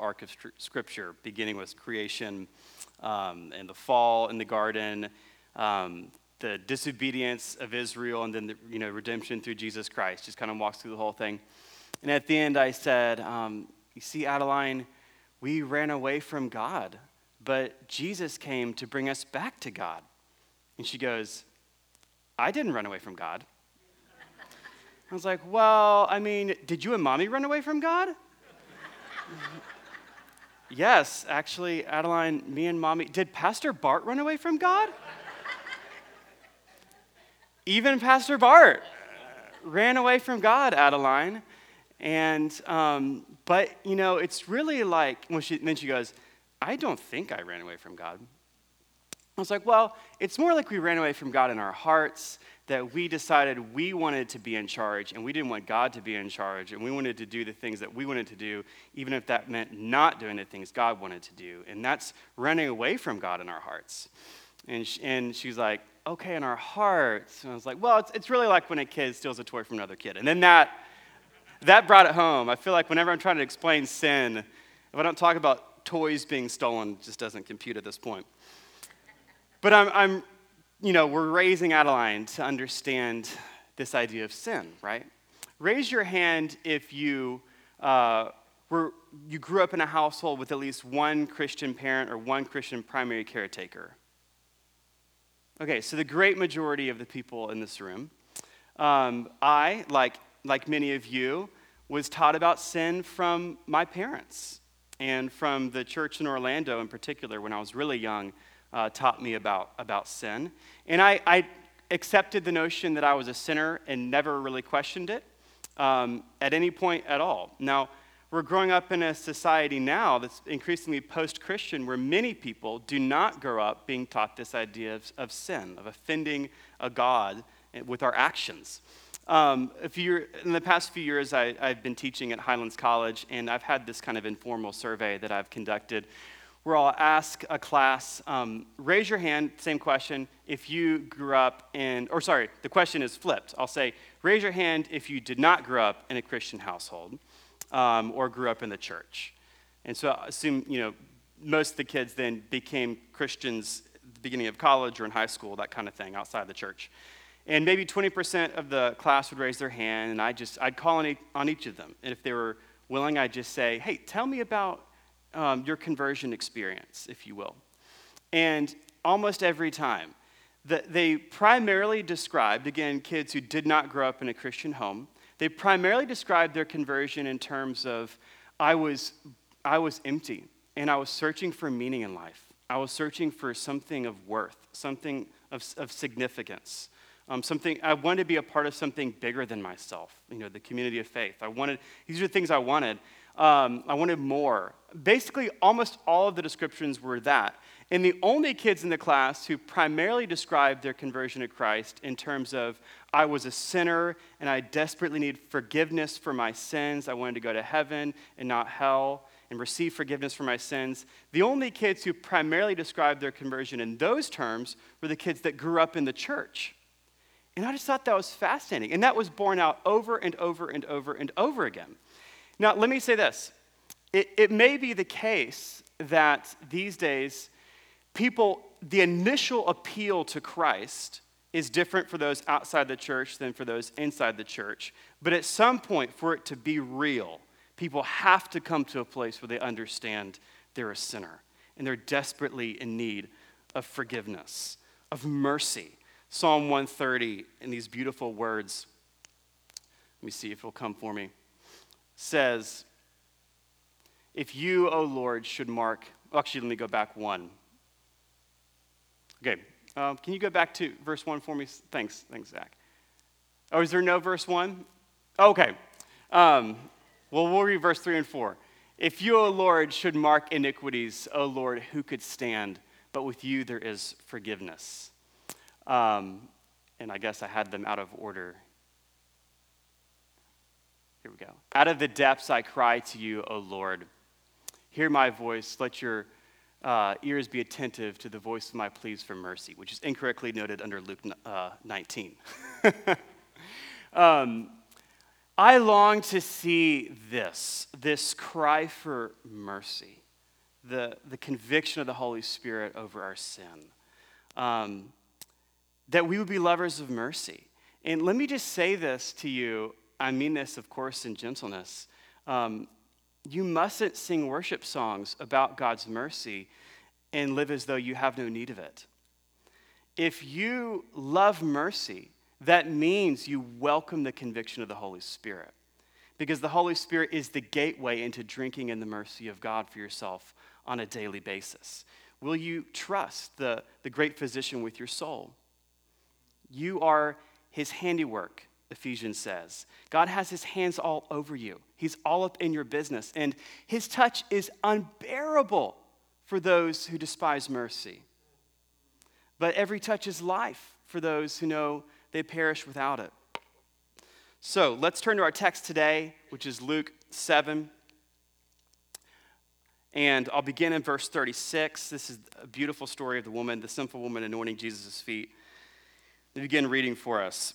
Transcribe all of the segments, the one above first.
arc of Scripture, beginning with creation um, and the fall in the garden, um, the disobedience of Israel, and then the you know, redemption through Jesus Christ. Just kind of walks through the whole thing. And at the end, I said, um, You see, Adeline, we ran away from God, but Jesus came to bring us back to God. And she goes, I didn't run away from God. I was like, Well, I mean, did you and mommy run away from God? Yes, actually, Adeline, me and mommy. Did Pastor Bart run away from God? Even Pastor Bart ran away from God, Adeline. And, um, but, you know, it's really like, when she, then she goes, I don't think I ran away from God. I was like, well, it's more like we ran away from God in our hearts, that we decided we wanted to be in charge and we didn't want God to be in charge and we wanted to do the things that we wanted to do, even if that meant not doing the things God wanted to do. And that's running away from God in our hearts. And, and she's like, okay, in our hearts. And I was like, well, it's, it's really like when a kid steals a toy from another kid. And then that, that brought it home. I feel like whenever I'm trying to explain sin, if I don't talk about toys being stolen, just doesn't compute at this point. But I'm, I'm you know, we're raising Adeline to understand this idea of sin, right? Raise your hand if you uh, were you grew up in a household with at least one Christian parent or one Christian primary caretaker. Okay, so the great majority of the people in this room, um, I, like like many of you, was taught about sin from my parents and from the church in Orlando in particular when I was really young uh, taught me about, about sin. And I, I, accepted the notion that I was a sinner and never really questioned it um, at any point at all. Now, we're growing up in a society now that's increasingly post Christian where many people do not grow up being taught this idea of, of sin, of offending a God with our actions. Um, you're, in the past few years, I, I've been teaching at Highlands College, and I've had this kind of informal survey that I've conducted where I'll ask a class, um, raise your hand, same question, if you grew up in, or sorry, the question is flipped. I'll say, raise your hand if you did not grow up in a Christian household um, or grew up in the church. And so I assume, you know, most of the kids then became Christians at the beginning of college or in high school, that kind of thing, outside the church. And maybe 20% of the class would raise their hand, and I just, I'd call on, on each of them. And if they were willing, I'd just say, hey, tell me about um, your conversion experience, if you will. And almost every time, the, they primarily described, again, kids who did not grow up in a Christian home, they primarily described their conversion in terms of I was, I was empty and I was searching for meaning in life. I was searching for something of worth, something of, of significance. Um, something I wanted to be a part of something bigger than myself, you know, the community of faith. I wanted these are the things I wanted. Um, I wanted more. Basically, almost all of the descriptions were that. And the only kids in the class who primarily described their conversion to Christ in terms of, I was a sinner and I desperately need forgiveness for my sins. I wanted to go to heaven and not hell and receive forgiveness for my sins. The only kids who primarily described their conversion in those terms were the kids that grew up in the church. And I just thought that was fascinating. And that was borne out over and over and over and over again. Now, let me say this it, it may be the case that these days, people, the initial appeal to Christ is different for those outside the church than for those inside the church. But at some point, for it to be real, people have to come to a place where they understand they're a sinner and they're desperately in need of forgiveness, of mercy. Psalm 130, in these beautiful words. Let me see if it'll come for me says, If you, O Lord, should mark, actually, let me go back one. Okay, uh, can you go back to verse one for me? Thanks, thanks, Zach. Oh, is there no verse one? Okay. Um, well, we'll read verse three and four. If you, O Lord, should mark iniquities, O Lord, who could stand? But with you there is forgiveness. Um, and I guess I had them out of order here we go. Out of the depths I cry to you, O Lord. Hear my voice. Let your uh, ears be attentive to the voice of my pleas for mercy, which is incorrectly noted under Luke uh, 19. um, I long to see this, this cry for mercy, the, the conviction of the Holy Spirit over our sin. Um, that we would be lovers of mercy. And let me just say this to you. I mean this, of course, in gentleness. Um, you mustn't sing worship songs about God's mercy and live as though you have no need of it. If you love mercy, that means you welcome the conviction of the Holy Spirit. Because the Holy Spirit is the gateway into drinking in the mercy of God for yourself on a daily basis. Will you trust the, the great physician with your soul? You are his handiwork, Ephesians says. God has his hands all over you, he's all up in your business, and his touch is unbearable for those who despise mercy. But every touch is life for those who know they perish without it. So let's turn to our text today, which is Luke 7. And I'll begin in verse 36. This is a beautiful story of the woman, the sinful woman anointing Jesus' feet. They begin reading for us.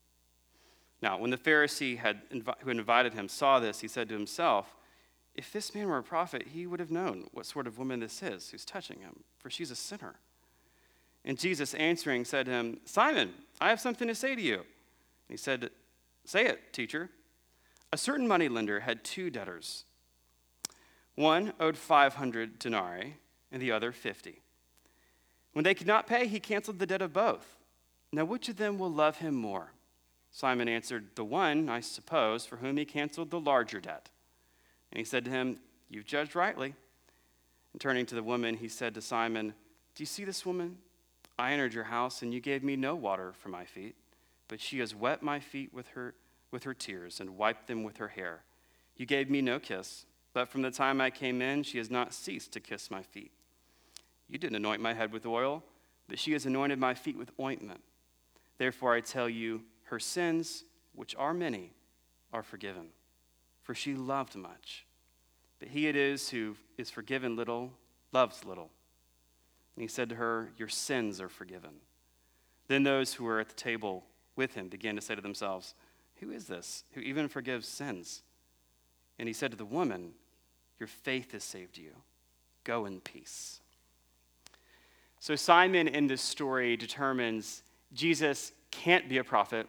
Now, when the Pharisee had, who had invited him saw this, he said to himself, If this man were a prophet, he would have known what sort of woman this is who's touching him, for she's a sinner. And Jesus answering said to him, Simon, I have something to say to you. And he said, Say it, teacher. A certain moneylender had two debtors. One owed 500 denarii, and the other 50. When they could not pay, he canceled the debt of both. Now, which of them will love him more? Simon answered, The one, I suppose, for whom he canceled the larger debt. And he said to him, You've judged rightly. And turning to the woman, he said to Simon, Do you see this woman? I entered your house, and you gave me no water for my feet, but she has wet my feet with her, with her tears and wiped them with her hair. You gave me no kiss, but from the time I came in, she has not ceased to kiss my feet. You didn't anoint my head with oil, but she has anointed my feet with ointment. Therefore, I tell you, her sins, which are many, are forgiven, for she loved much. But he it is who is forgiven little, loves little. And he said to her, Your sins are forgiven. Then those who were at the table with him began to say to themselves, Who is this who even forgives sins? And he said to the woman, Your faith has saved you. Go in peace. So Simon in this story determines Jesus can't be a prophet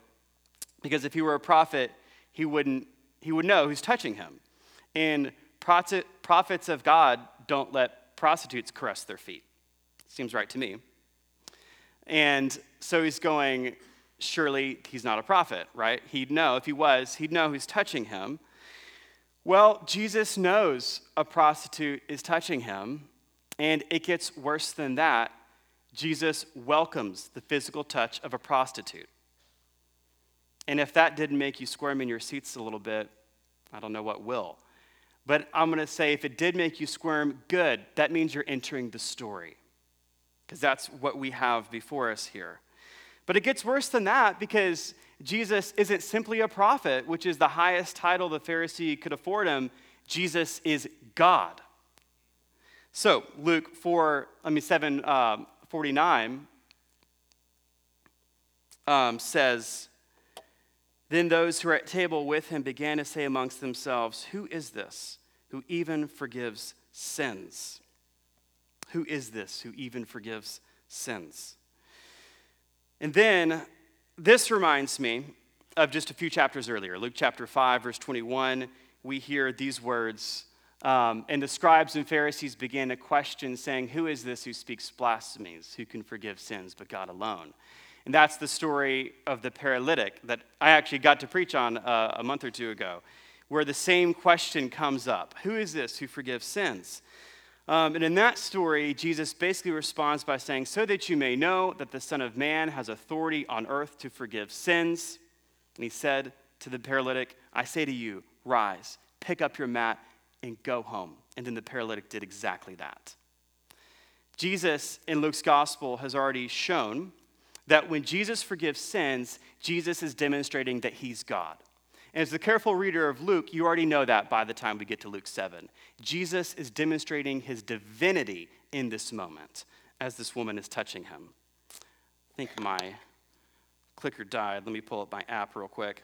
because if he were a prophet, he wouldn't he would know who's touching him. And prophets of God don't let prostitutes caress their feet. Seems right to me. And so he's going, surely he's not a prophet, right? He'd know, if he was, he'd know who's touching him. Well, Jesus knows a prostitute is touching him, and it gets worse than that. Jesus welcomes the physical touch of a prostitute. And if that didn't make you squirm in your seats a little bit, I don't know what will. But I'm going to say if it did make you squirm, good. That means you're entering the story because that's what we have before us here. But it gets worse than that because Jesus isn't simply a prophet, which is the highest title the Pharisee could afford him. Jesus is God. So, Luke 4, I mean, 7 um, 49 um, says, Then those who were at table with him began to say amongst themselves, Who is this who even forgives sins? Who is this who even forgives sins? And then this reminds me of just a few chapters earlier. Luke chapter 5, verse 21, we hear these words. Um, and the scribes and Pharisees began to question, saying, Who is this who speaks blasphemies, who can forgive sins but God alone? And that's the story of the paralytic that I actually got to preach on uh, a month or two ago, where the same question comes up Who is this who forgives sins? Um, and in that story, Jesus basically responds by saying, So that you may know that the Son of Man has authority on earth to forgive sins. And he said to the paralytic, I say to you, rise, pick up your mat, and go home. And then the paralytic did exactly that. Jesus in Luke's gospel has already shown that when Jesus forgives sins, Jesus is demonstrating that he's God. And as the careful reader of Luke, you already know that by the time we get to Luke 7. Jesus is demonstrating his divinity in this moment as this woman is touching him. I think my clicker died. Let me pull up my app real quick.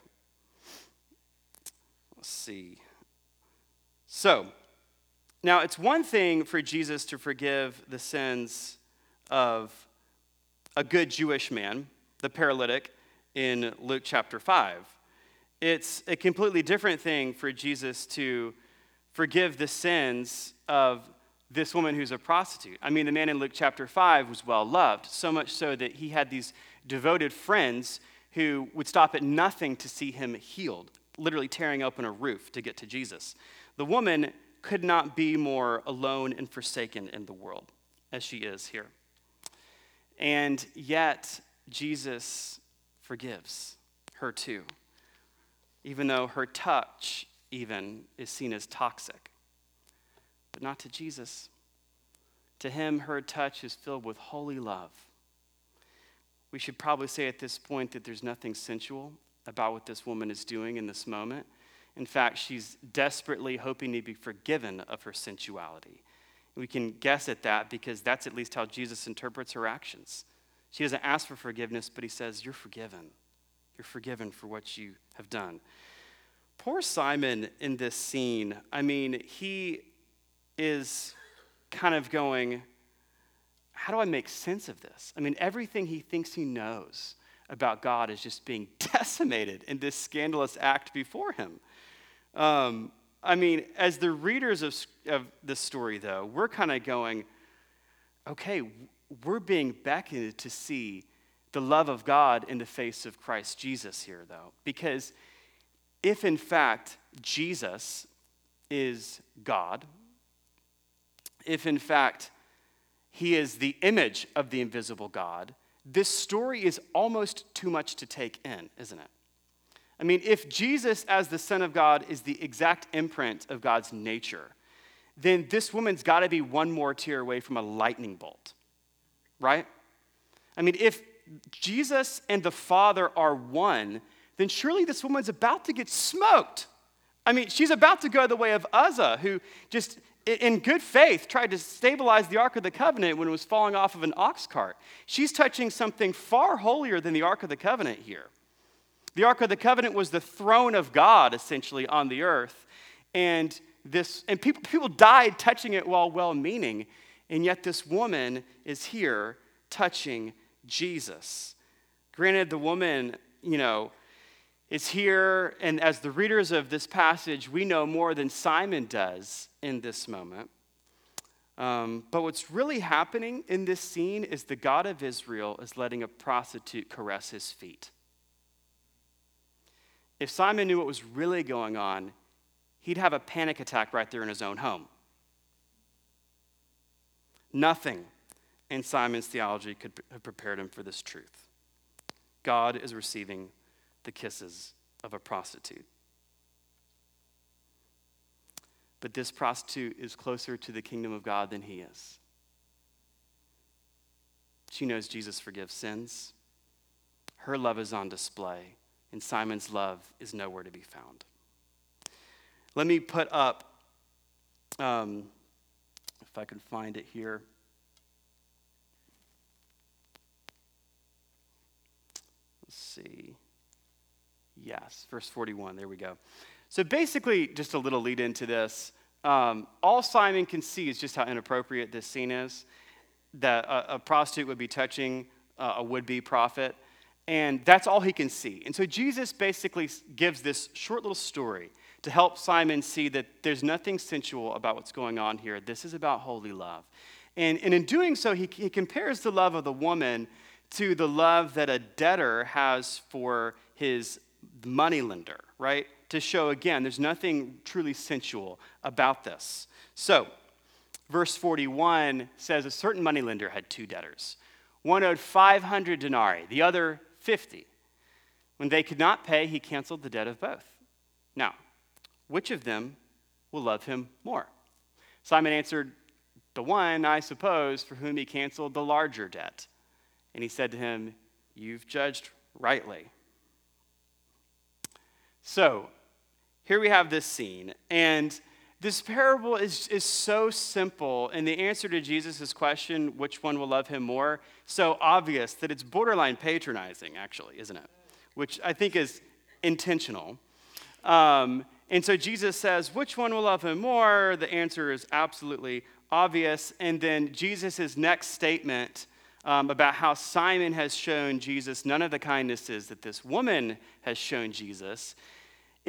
Let's see. So, now it's one thing for Jesus to forgive the sins of a good Jewish man, the paralytic, in Luke chapter 5. It's a completely different thing for Jesus to forgive the sins of this woman who's a prostitute. I mean, the man in Luke chapter 5 was well loved, so much so that he had these devoted friends who would stop at nothing to see him healed, literally tearing open a roof to get to Jesus. The woman could not be more alone and forsaken in the world as she is here. And yet, Jesus forgives her too, even though her touch, even, is seen as toxic. But not to Jesus. To him, her touch is filled with holy love. We should probably say at this point that there's nothing sensual about what this woman is doing in this moment. In fact, she's desperately hoping to be forgiven of her sensuality. We can guess at that because that's at least how Jesus interprets her actions. She doesn't ask for forgiveness, but he says, You're forgiven. You're forgiven for what you have done. Poor Simon in this scene, I mean, he is kind of going, How do I make sense of this? I mean, everything he thinks he knows about God is just being decimated in this scandalous act before him. Um, I mean, as the readers of, of this story, though, we're kind of going, okay, we're being beckoned to see the love of God in the face of Christ Jesus here, though. Because if in fact Jesus is God, if in fact he is the image of the invisible God, this story is almost too much to take in, isn't it? I mean, if Jesus, as the Son of God, is the exact imprint of God's nature, then this woman's got to be one more tear away from a lightning bolt, right? I mean, if Jesus and the Father are one, then surely this woman's about to get smoked. I mean, she's about to go the way of Uzzah, who just in good faith tried to stabilize the Ark of the Covenant when it was falling off of an ox cart. She's touching something far holier than the Ark of the Covenant here. The Ark of the Covenant was the throne of God, essentially, on the earth. And, this, and people, people died touching it while well meaning. And yet, this woman is here touching Jesus. Granted, the woman, you know, is here, and as the readers of this passage, we know more than Simon does in this moment. Um, but what's really happening in this scene is the God of Israel is letting a prostitute caress his feet. If Simon knew what was really going on, he'd have a panic attack right there in his own home. Nothing in Simon's theology could have prepared him for this truth. God is receiving the kisses of a prostitute. But this prostitute is closer to the kingdom of God than he is. She knows Jesus forgives sins. Her love is on display and Simon's love is nowhere to be found. Let me put up, um, if I can find it here. Let's see. Yes, verse 41. There we go. So basically, just a little lead into this. Um, all Simon can see is just how inappropriate this scene is. That a, a prostitute would be touching uh, a would be prophet and that's all he can see. And so Jesus basically gives this short little story to help Simon see that there's nothing sensual about what's going on here. This is about holy love. And, and in doing so, he, he compares the love of the woman to the love that a debtor has for his moneylender, right? To show again, there's nothing truly sensual about this. So, verse 41 says a certain moneylender had two debtors. One owed 500 denarii, the other 50. When they could not pay, he canceled the debt of both. Now, which of them will love him more? Simon answered, The one, I suppose, for whom he canceled the larger debt. And he said to him, You've judged rightly. So, here we have this scene, and this parable is, is so simple, and the answer to Jesus' question, which one will love him more, so obvious that it's borderline patronizing, actually, isn't it? Which I think is intentional. Um, and so Jesus says, which one will love him more? The answer is absolutely obvious. And then Jesus' next statement um, about how Simon has shown Jesus none of the kindnesses that this woman has shown Jesus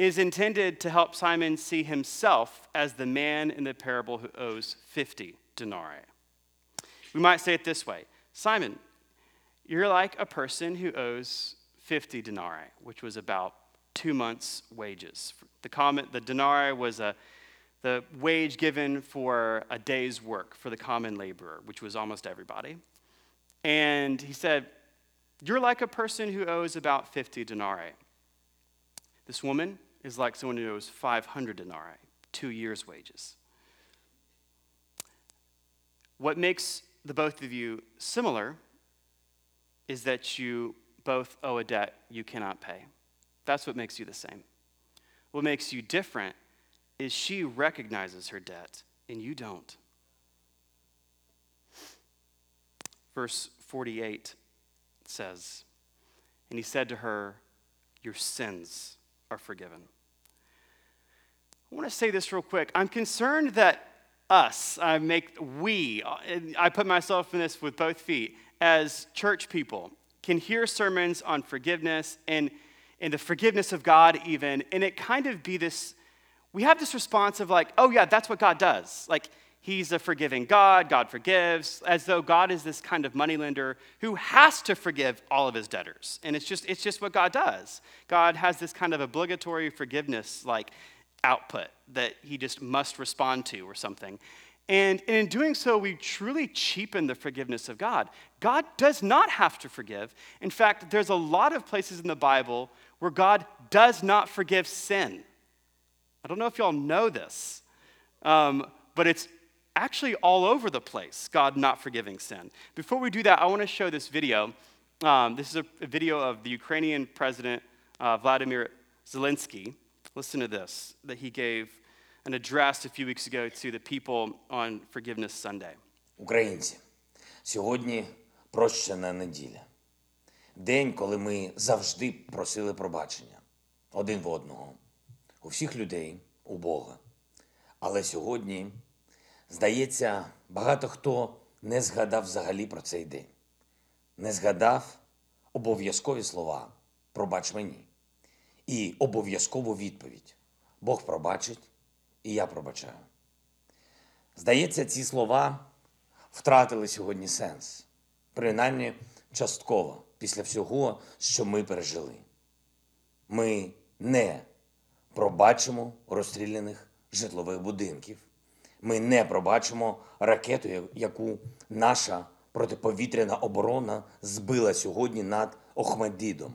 is intended to help Simon see himself as the man in the parable who owes 50 denarii. We might say it this way Simon, you're like a person who owes 50 denarii, which was about two months' wages. The, common, the denarii was a, the wage given for a day's work for the common laborer, which was almost everybody. And he said, You're like a person who owes about 50 denarii. This woman, is like someone who owes 500 denarii, two years' wages. What makes the both of you similar is that you both owe a debt you cannot pay. That's what makes you the same. What makes you different is she recognizes her debt and you don't. Verse 48 says, And he said to her, Your sins are forgiven. I want to say this real quick. I'm concerned that us, I make we, I put myself in this with both feet, as church people, can hear sermons on forgiveness and, and the forgiveness of God, even, and it kind of be this we have this response of like, oh, yeah, that's what God does. Like, He's a forgiving God, God forgives, as though God is this kind of moneylender who has to forgive all of his debtors. And it's just, it's just what God does. God has this kind of obligatory forgiveness like output that he just must respond to or something. And in doing so, we truly cheapen the forgiveness of God. God does not have to forgive. In fact, there's a lot of places in the Bible where God does not forgive sin. I don't know if y'all know this, um, but it's actually all over the place, God not forgiving sin. Before we do that, I want to show this video. Um, this is a, a, video of the Ukrainian president, uh, Vladimir Zelensky. Listen to this that he gave an address a few weeks ago to the people on Forgiveness Sunday. Українці, сьогодні прощена неділя. День, коли ми завжди просили пробачення один в одного, у всіх людей, у Бога. Але сьогодні Здається, багато хто не згадав взагалі про цей день, не згадав обов'язкові слова пробач мені і обов'язкову відповідь Бог пробачить, і я пробачаю. Здається, ці слова втратили сьогодні сенс, принаймні частково після всього, що ми пережили. Ми не пробачимо розстріляних житлових будинків. Ми не пробачимо ракету, яку наша протиповітряна оборона збила сьогодні над Охмаддідом.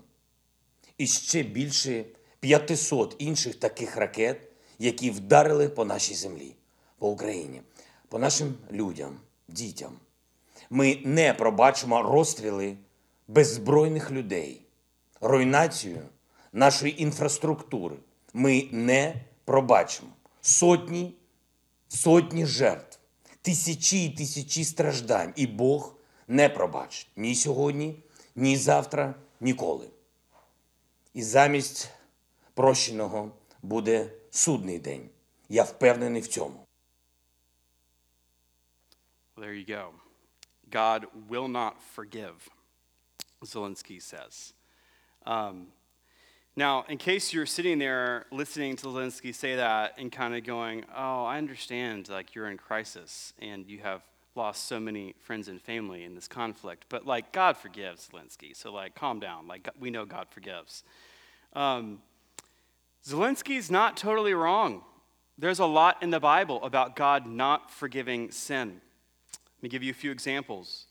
І ще більше 500 інших таких ракет, які вдарили по нашій землі, по Україні, по нашим людям, дітям. Ми не пробачимо розстріли беззбройних людей, руйнацію нашої інфраструктури. Ми не пробачимо сотні сотні жертв, тисячі і тисячі страждань. І Бог не пробачить ні сьогодні, ні завтра, ніколи. І замість прощеного буде судний день. Я впевнений в цьому. There you go. God will not forgive, Zelensky says. Um, Now, in case you're sitting there listening to Zelensky say that and kind of going, oh, I understand, like you're in crisis and you have lost so many friends and family in this conflict, but like God forgives Zelensky, so like calm down. Like we know God forgives. Um, Zelensky's not totally wrong. There's a lot in the Bible about God not forgiving sin. Let me give you a few examples.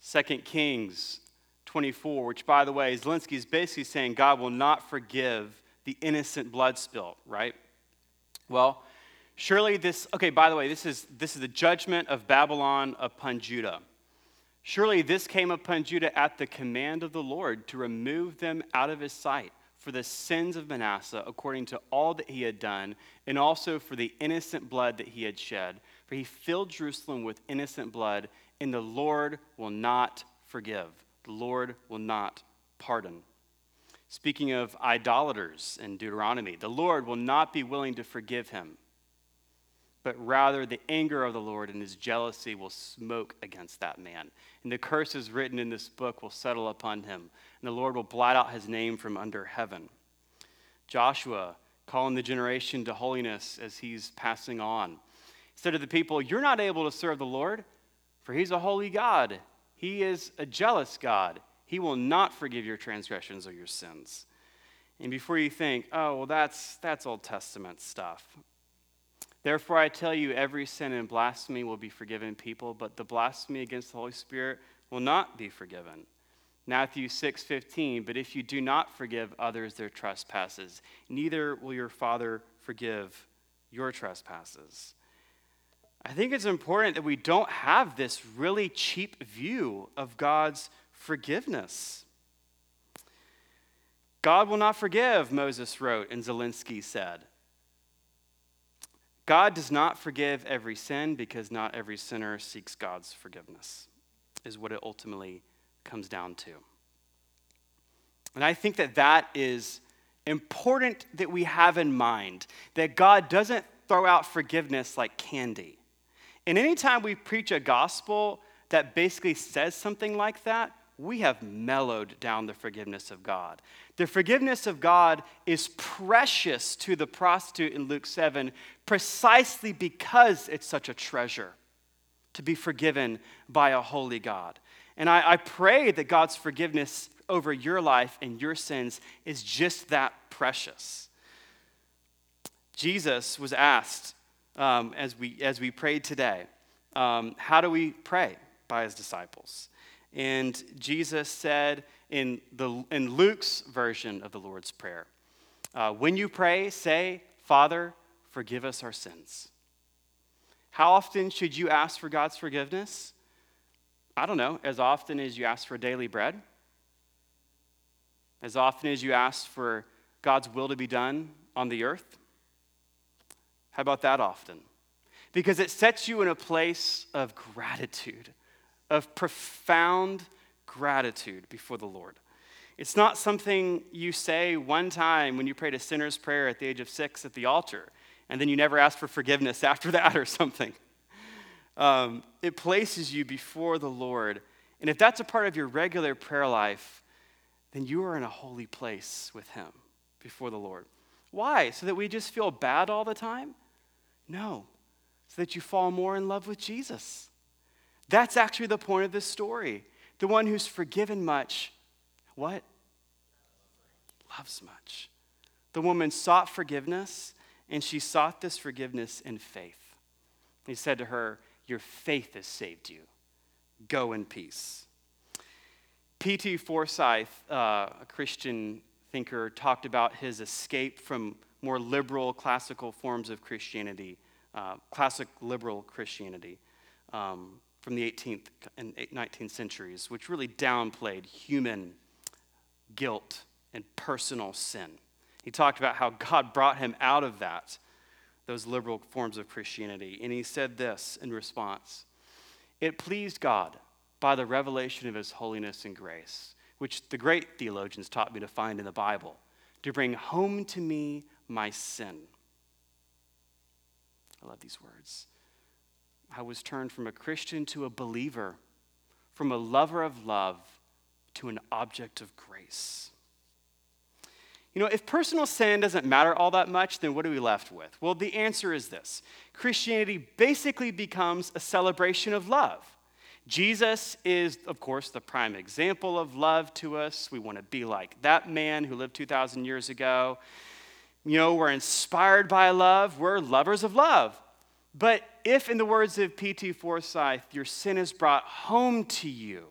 Second Kings 24, which, by the way, Zelensky is basically saying God will not forgive the innocent blood spilt, right? Well, Surely this, okay, by the way, this is, this is the judgment of Babylon upon Judah. Surely this came upon Judah at the command of the Lord to remove them out of his sight for the sins of Manasseh, according to all that he had done, and also for the innocent blood that he had shed. For he filled Jerusalem with innocent blood, and the Lord will not forgive. The Lord will not pardon. Speaking of idolaters in Deuteronomy, the Lord will not be willing to forgive him but rather the anger of the Lord and his jealousy will smoke against that man. And the curses written in this book will settle upon him, and the Lord will blot out his name from under heaven. Joshua, calling the generation to holiness as he's passing on, said to the people, You're not able to serve the Lord, for he's a holy God. He is a jealous God. He will not forgive your transgressions or your sins. And before you think, oh, well, that's, that's Old Testament stuff, Therefore, I tell you, every sin and blasphemy will be forgiven people, but the blasphemy against the Holy Spirit will not be forgiven. Matthew 6:15, but if you do not forgive others their trespasses, neither will your Father forgive your trespasses. I think it's important that we don't have this really cheap view of God's forgiveness. God will not forgive, Moses wrote, and Zelensky said. God does not forgive every sin because not every sinner seeks God's forgiveness, is what it ultimately comes down to. And I think that that is important that we have in mind that God doesn't throw out forgiveness like candy. And anytime we preach a gospel that basically says something like that, we have mellowed down the forgiveness of God. The forgiveness of God is precious to the prostitute in Luke 7 precisely because it's such a treasure to be forgiven by a holy God. And I, I pray that God's forgiveness over your life and your sins is just that precious. Jesus was asked um, as, we, as we prayed today, um, how do we pray by his disciples? And Jesus said in, the, in Luke's version of the Lord's Prayer, uh, when you pray, say, Father, forgive us our sins. How often should you ask for God's forgiveness? I don't know, as often as you ask for daily bread, as often as you ask for God's will to be done on the earth. How about that often? Because it sets you in a place of gratitude of profound gratitude before the Lord. It's not something you say one time when you prayed a sinner's prayer at the age of six at the altar, and then you never ask for forgiveness after that or something. Um, it places you before the Lord. And if that's a part of your regular prayer life, then you are in a holy place with Him before the Lord. Why? So that we just feel bad all the time? No, so that you fall more in love with Jesus. That's actually the point of this story. The one who's forgiven much, what? Loves much. The woman sought forgiveness, and she sought this forgiveness in faith. He said to her, Your faith has saved you. Go in peace. P.T. Forsyth, uh, a Christian thinker, talked about his escape from more liberal classical forms of Christianity, uh, classic liberal Christianity. Um, from the 18th and 19th centuries, which really downplayed human guilt and personal sin. He talked about how God brought him out of that, those liberal forms of Christianity. And he said this in response It pleased God by the revelation of his holiness and grace, which the great theologians taught me to find in the Bible, to bring home to me my sin. I love these words. I was turned from a Christian to a believer, from a lover of love to an object of grace. You know, if personal sin doesn't matter all that much, then what are we left with? Well, the answer is this Christianity basically becomes a celebration of love. Jesus is, of course, the prime example of love to us. We want to be like that man who lived 2,000 years ago. You know, we're inspired by love, we're lovers of love. But if, in the words of P.T. Forsyth, your sin is brought home to you,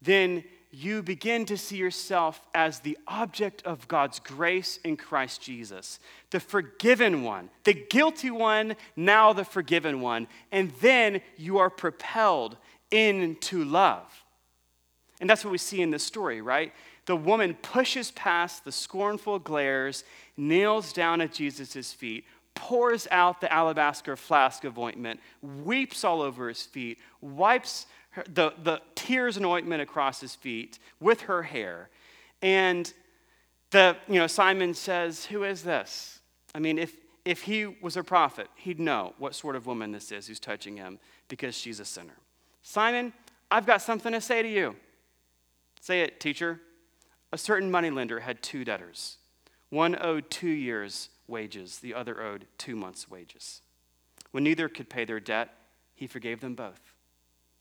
then you begin to see yourself as the object of God's grace in Christ Jesus, the forgiven one, the guilty one, now the forgiven one. And then you are propelled into love. And that's what we see in this story, right? The woman pushes past the scornful glares, kneels down at Jesus' feet, pours out the alabaster flask of ointment, weeps all over his feet, wipes her, the, the tears and ointment across his feet with her hair. And the, you know, Simon says, Who is this? I mean, if, if he was a prophet, he'd know what sort of woman this is who's touching him because she's a sinner. Simon, I've got something to say to you. Say it, teacher. A certain moneylender had two debtors. One owed two years' wages, the other owed two months' wages. When neither could pay their debt, he forgave them both.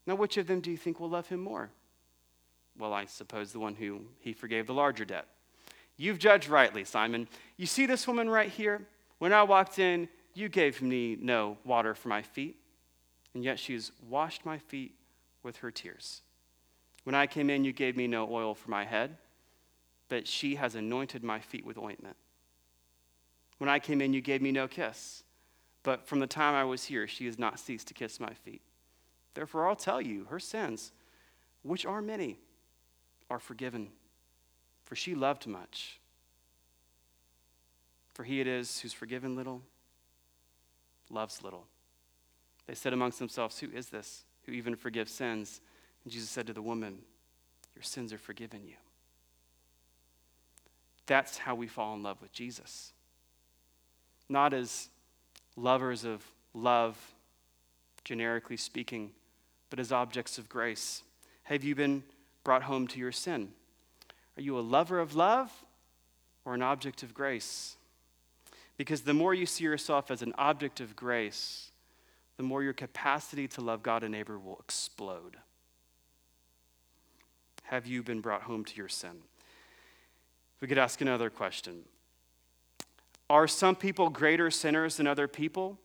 Now, which of them do you think will love him more? Well, I suppose the one who he forgave the larger debt. You've judged rightly, Simon. You see this woman right here? When I walked in, you gave me no water for my feet, and yet she's washed my feet with her tears. When I came in, you gave me no oil for my head, but she has anointed my feet with ointment. When I came in, you gave me no kiss, but from the time I was here, she has not ceased to kiss my feet. Therefore, I'll tell you, her sins, which are many, are forgiven, for she loved much. For he it is who's forgiven little, loves little. They said amongst themselves, Who is this who even forgives sins? And Jesus said to the woman, Your sins are forgiven you. That's how we fall in love with Jesus. Not as lovers of love, generically speaking, but as objects of grace. Have you been brought home to your sin? Are you a lover of love or an object of grace? Because the more you see yourself as an object of grace, the more your capacity to love God and neighbor will explode have you been brought home to your sin? We could ask another question Are some people greater sinners than other people?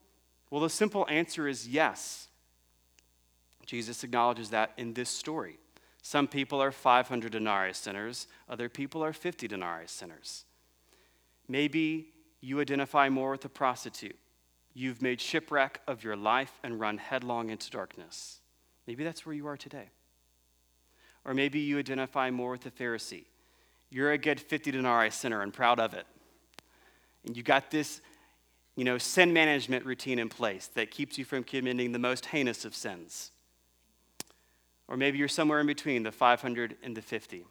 Well, the simple answer is yes. Jesus acknowledges that in this story. Some people are 500 denarii sinners, other people are 50 denarii sinners. Maybe you identify more with a prostitute. You've made shipwreck of your life and run headlong into darkness. Maybe that's where you are today. Or maybe you identify more with the Pharisee. You're a good 50 denarii sinner and proud of it. And you got this, you know, sin management routine in place that keeps you from committing the most heinous of sins. Or maybe you're somewhere in between the 500 and the 50.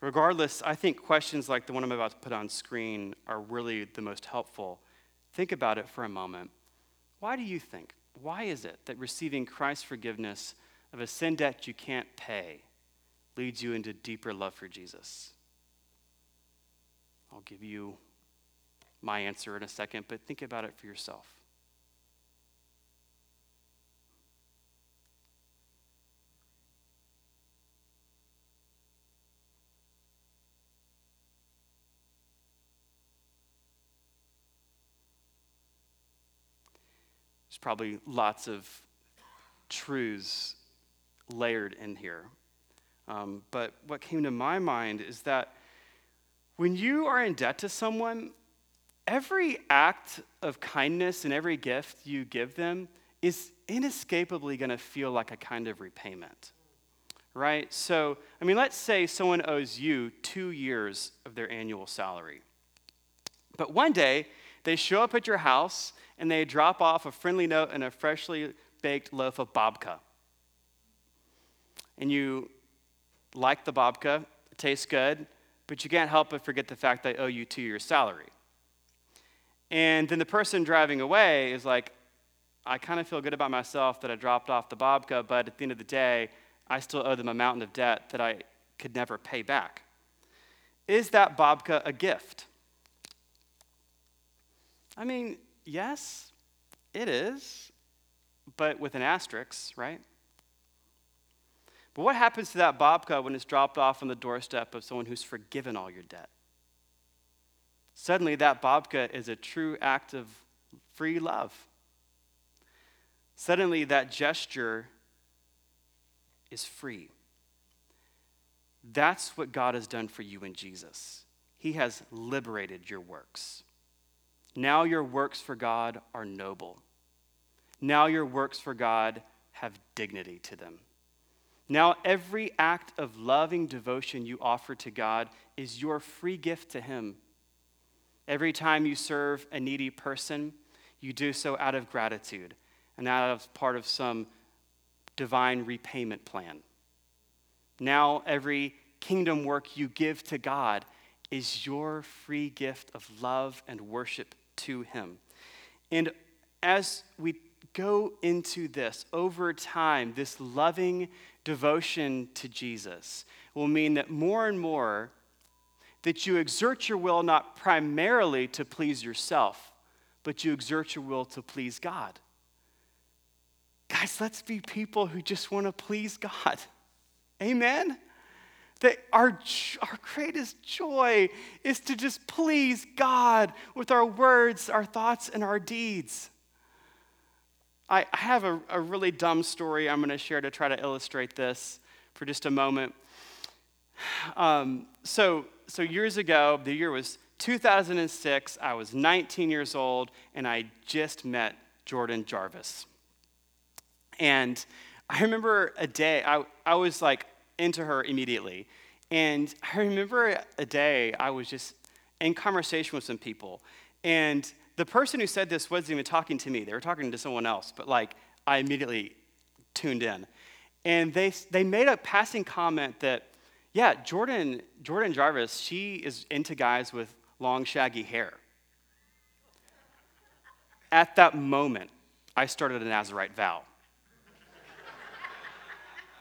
Regardless, I think questions like the one I'm about to put on screen are really the most helpful. Think about it for a moment. Why do you think? Why is it that receiving Christ's forgiveness of a sin debt you can't pay leads you into deeper love for Jesus? I'll give you my answer in a second, but think about it for yourself. There's probably lots of truths layered in here. Um, but what came to my mind is that when you are in debt to someone, every act of kindness and every gift you give them is inescapably going to feel like a kind of repayment. Right? So, I mean, let's say someone owes you two years of their annual salary. But one day, they show up at your house and they drop off a friendly note and a freshly baked loaf of babka and you like the babka, it tastes good, but you can't help but forget the fact that I owe you two years' salary. And then the person driving away is like, I kind of feel good about myself that I dropped off the babka, but at the end of the day, I still owe them a mountain of debt that I could never pay back. Is that babka a gift? I mean, yes, it is, but with an asterisk, right? But what happens to that babka when it's dropped off on the doorstep of someone who's forgiven all your debt? Suddenly, that babka is a true act of free love. Suddenly, that gesture is free. That's what God has done for you in Jesus. He has liberated your works. Now your works for God are noble. Now your works for God have dignity to them. Now every act of loving devotion you offer to God is your free gift to Him. Every time you serve a needy person, you do so out of gratitude and out of part of some divine repayment plan. Now, every kingdom work you give to God is your free gift of love and worship to Him. And as we go into this over time, this loving devotion to Jesus will mean that more and more that you exert your will not primarily to please yourself, but you exert your will to please God. Guys, let's be people who just want to please God. Amen? That our, our greatest joy is to just please God with our words, our thoughts, and our deeds. I, I have a, a really dumb story I'm going to share to try to illustrate this for just a moment. Um, so, so, years ago, the year was 2006, I was 19 years old, and I just met Jordan Jarvis. And I remember a day, I, I was like into her immediately. And I remember a day I was just in conversation with some people. And the person who said this wasn't even talking to me, they were talking to someone else. But like, I immediately tuned in. And they, they made a passing comment that, yeah, Jordan, Jordan Jarvis, she is into guys with long, shaggy hair. At that moment, I started a Nazarite vow.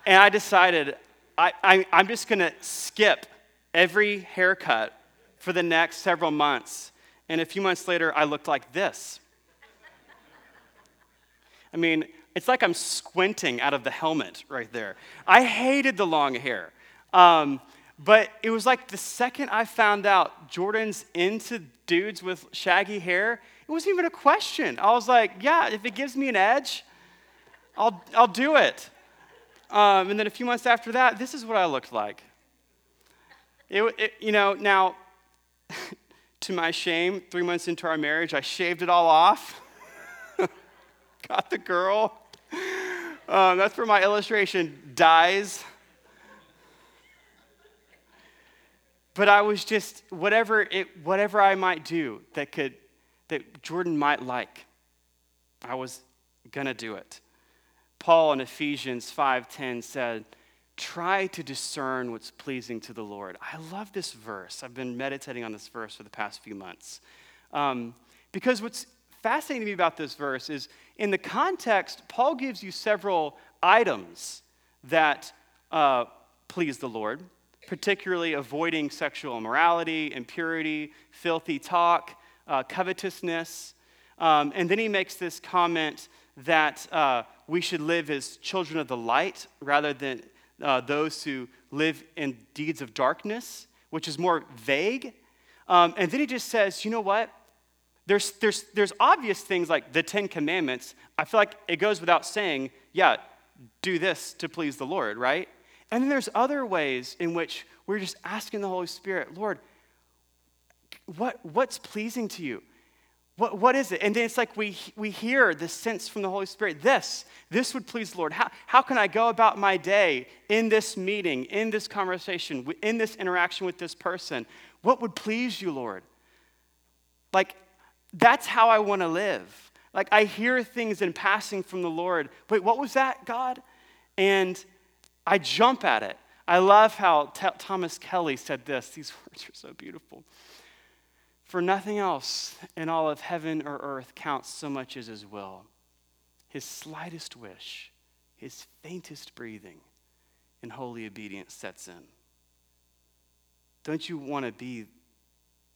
And I decided I, I, I'm just going to skip every haircut for the next several months. And a few months later, I looked like this. I mean, it's like I'm squinting out of the helmet right there. I hated the long hair. Um, but it was like the second I found out Jordan's into dudes with shaggy hair, it wasn't even a question. I was like, yeah, if it gives me an edge, I'll, I'll do it. Um, and then a few months after that, this is what I looked like. It, it, you know, now, to my shame, three months into our marriage, I shaved it all off. Got the girl. Um, that's where my illustration dies. But I was just whatever it, whatever I might do that could that Jordan might like, I was gonna do it. Paul in Ephesians 5:10 said, "Try to discern what's pleasing to the Lord." I love this verse. I've been meditating on this verse for the past few months. Um, because what's fascinating to me about this verse is in the context, Paul gives you several items that uh, please the Lord, particularly avoiding sexual immorality, impurity, filthy talk, uh, covetousness. Um, and then he makes this comment that uh, we should live as children of the light rather than uh, those who live in deeds of darkness, which is more vague. Um, and then he just says, you know what? There's, there's, there's obvious things like the Ten Commandments. I feel like it goes without saying, yeah, do this to please the Lord, right? And then there's other ways in which we're just asking the Holy Spirit, Lord, what, what's pleasing to you? What, what is it? And then it's like we, we hear the sense from the Holy Spirit this, this would please the Lord. How, how can I go about my day in this meeting, in this conversation, in this interaction with this person? What would please you, Lord? Like, that's how I want to live. Like, I hear things in passing from the Lord. Wait, what was that, God? And I jump at it. I love how T- Thomas Kelly said this. These words are so beautiful. For nothing else in all of heaven or earth counts so much as his will. His slightest wish, his faintest breathing, and holy obedience sets in. Don't you want to be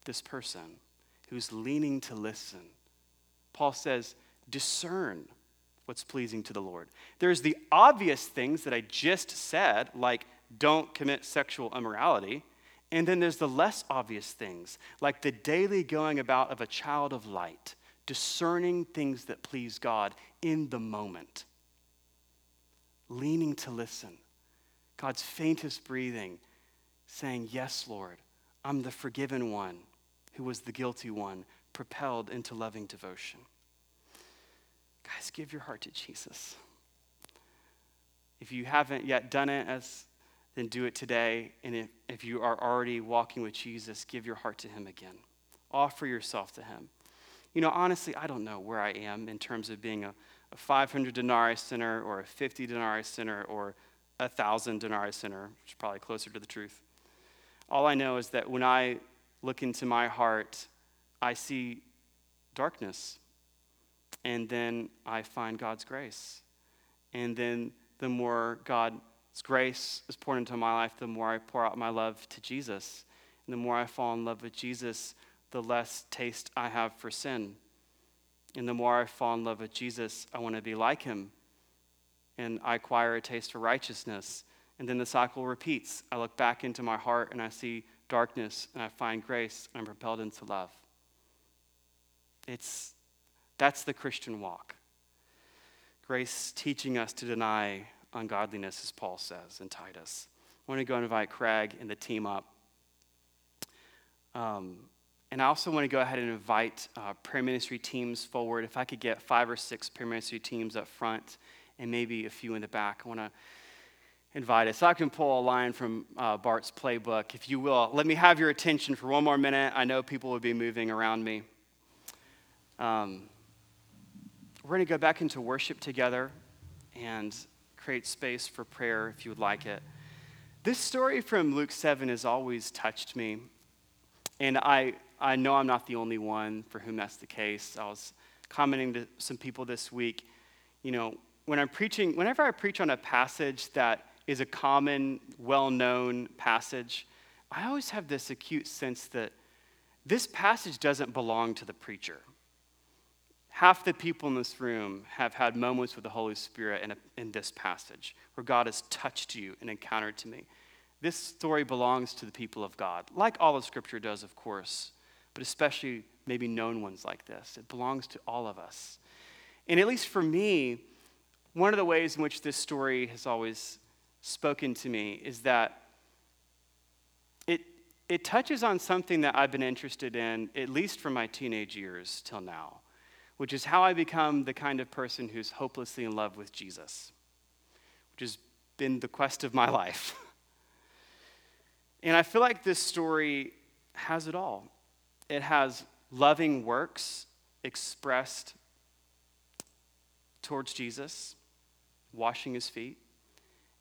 this person who's leaning to listen? Paul says, discern what's pleasing to the Lord. There's the obvious things that I just said, like don't commit sexual immorality. And then there's the less obvious things, like the daily going about of a child of light, discerning things that please God in the moment, leaning to listen, God's faintest breathing, saying, Yes, Lord, I'm the forgiven one who was the guilty one, propelled into loving devotion. Guys, give your heart to Jesus. If you haven't yet done it, as, then do it today. And if, if you are already walking with Jesus, give your heart to Him again. Offer yourself to Him. You know, honestly, I don't know where I am in terms of being a, a 500 denarii sinner or a 50 denarii sinner or a 1,000 denarii sinner, which is probably closer to the truth. All I know is that when I look into my heart, I see darkness. And then I find God's grace. And then the more God's grace is poured into my life, the more I pour out my love to Jesus. And the more I fall in love with Jesus, the less taste I have for sin. And the more I fall in love with Jesus, I want to be like him. And I acquire a taste for righteousness. And then the cycle repeats. I look back into my heart and I see darkness and I find grace and I'm propelled into love. It's that's the Christian walk. Grace teaching us to deny ungodliness, as Paul says in Titus. I want to go and invite Craig and the team up. Um, and I also want to go ahead and invite uh, prayer ministry teams forward. If I could get five or six prayer ministry teams up front and maybe a few in the back, I want to invite us. I can pull a line from uh, Bart's playbook, if you will. Let me have your attention for one more minute. I know people will be moving around me. Um, we're going to go back into worship together and create space for prayer if you would like it. This story from Luke 7 has always touched me. And I, I know I'm not the only one for whom that's the case. I was commenting to some people this week. You know, when I'm preaching, whenever I preach on a passage that is a common, well known passage, I always have this acute sense that this passage doesn't belong to the preacher. Half the people in this room have had moments with the Holy Spirit in, a, in this passage where God has touched you and encountered to me. This story belongs to the people of God, like all of Scripture does, of course, but especially maybe known ones like this. It belongs to all of us. And at least for me, one of the ways in which this story has always spoken to me is that it, it touches on something that I've been interested in, at least from my teenage years till now, which is how I become the kind of person who's hopelessly in love with Jesus, which has been the quest of my life. and I feel like this story has it all. It has loving works expressed towards Jesus, washing his feet.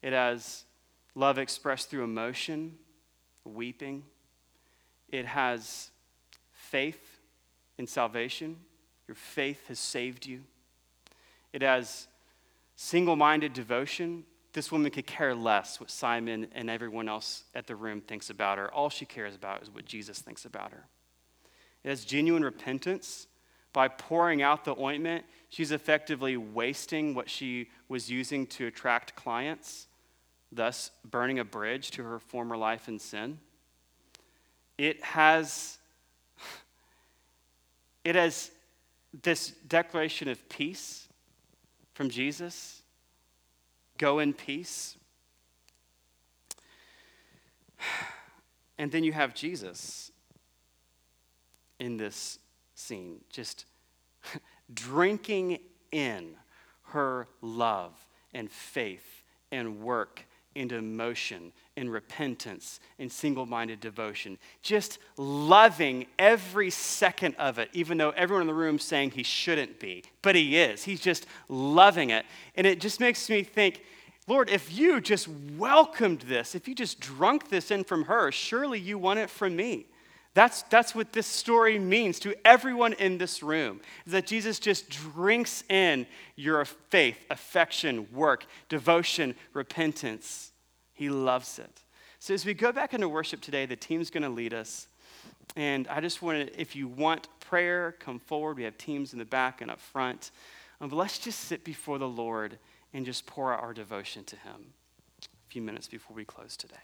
It has love expressed through emotion, weeping. It has faith in salvation. Your faith has saved you. It has single minded devotion. This woman could care less what Simon and everyone else at the room thinks about her. All she cares about is what Jesus thinks about her. It has genuine repentance. By pouring out the ointment, she's effectively wasting what she was using to attract clients thus burning a bridge to her former life in sin. It has, it has this declaration of peace from Jesus go in peace. And then you have Jesus in this scene, just drinking in her love and faith and work into motion in repentance in single minded devotion. Just loving every second of it, even though everyone in the room is saying he shouldn't be, but he is. He's just loving it. And it just makes me think, Lord, if you just welcomed this, if you just drunk this in from her, surely you want it from me. That's, that's what this story means to everyone in this room, is that Jesus just drinks in your faith, affection, work, devotion, repentance. He loves it. So as we go back into worship today, the team's going to lead us. And I just want to, if you want prayer, come forward. We have teams in the back and up front. Um, but let's just sit before the Lord and just pour out our devotion to Him a few minutes before we close today.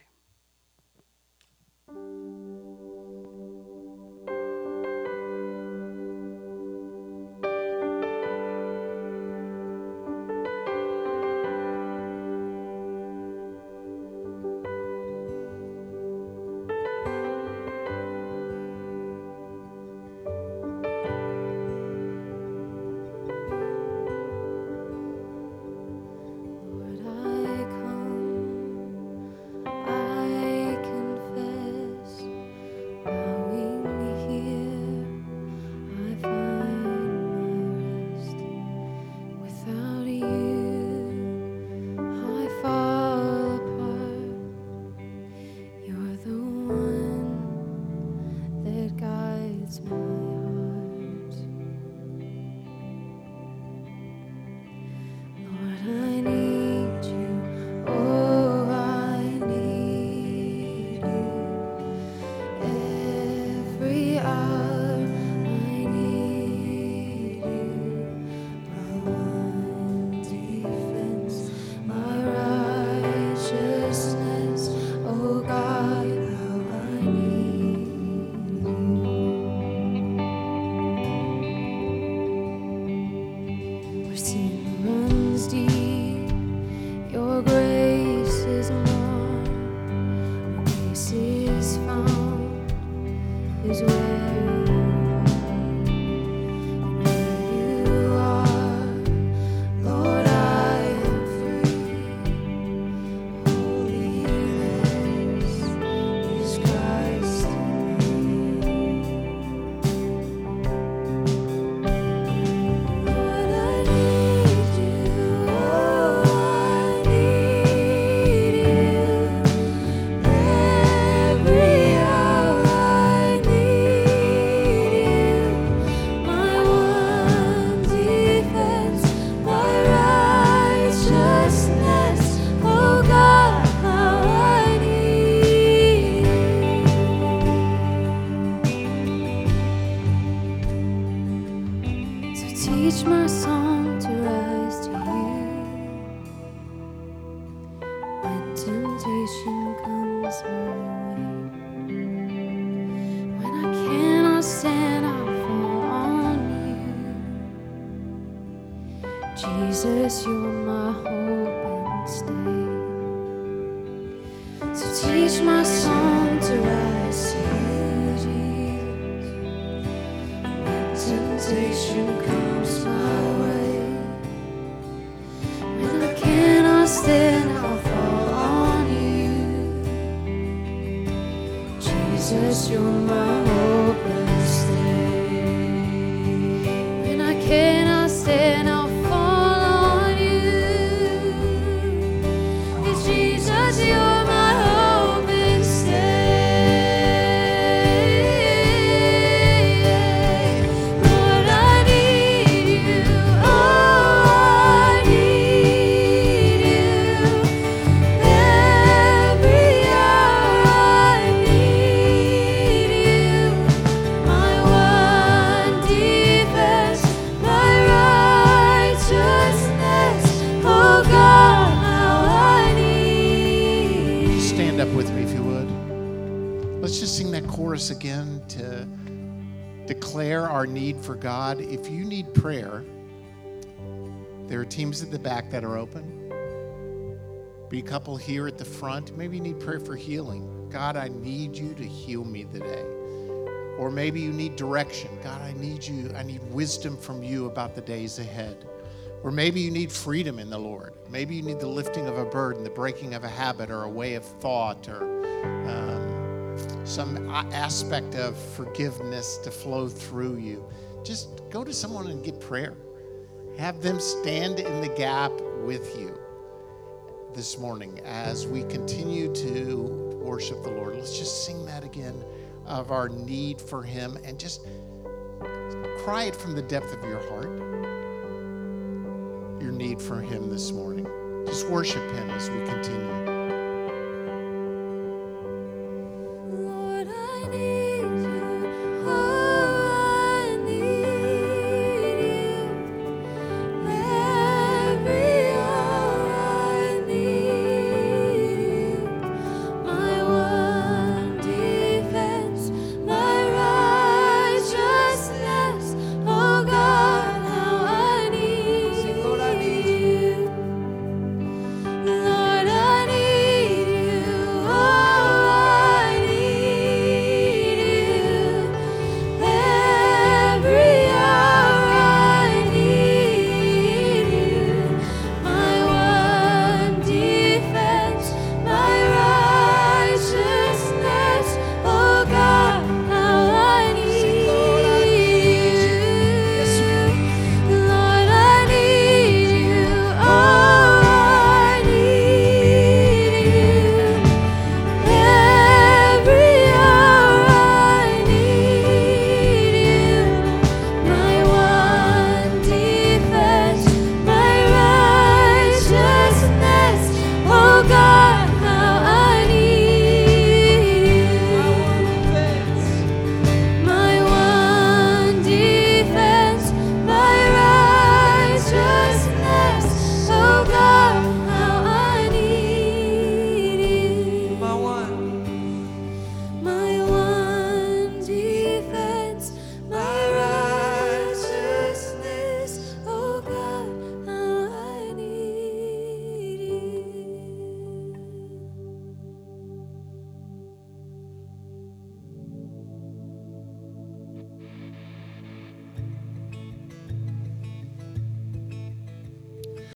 Teach my song sing that chorus again to declare our need for God. If you need prayer, there are teams at the back that are open. Be a couple here at the front. Maybe you need prayer for healing. God, I need you to heal me today. Or maybe you need direction. God, I need you. I need wisdom from you about the days ahead. Or maybe you need freedom in the Lord. Maybe you need the lifting of a burden, the breaking of a habit, or a way of thought, or um, some aspect of forgiveness to flow through you. Just go to someone and get prayer. Have them stand in the gap with you this morning as we continue to worship the Lord. Let's just sing that again of our need for Him and just cry it from the depth of your heart. Your need for Him this morning. Just worship Him as we continue.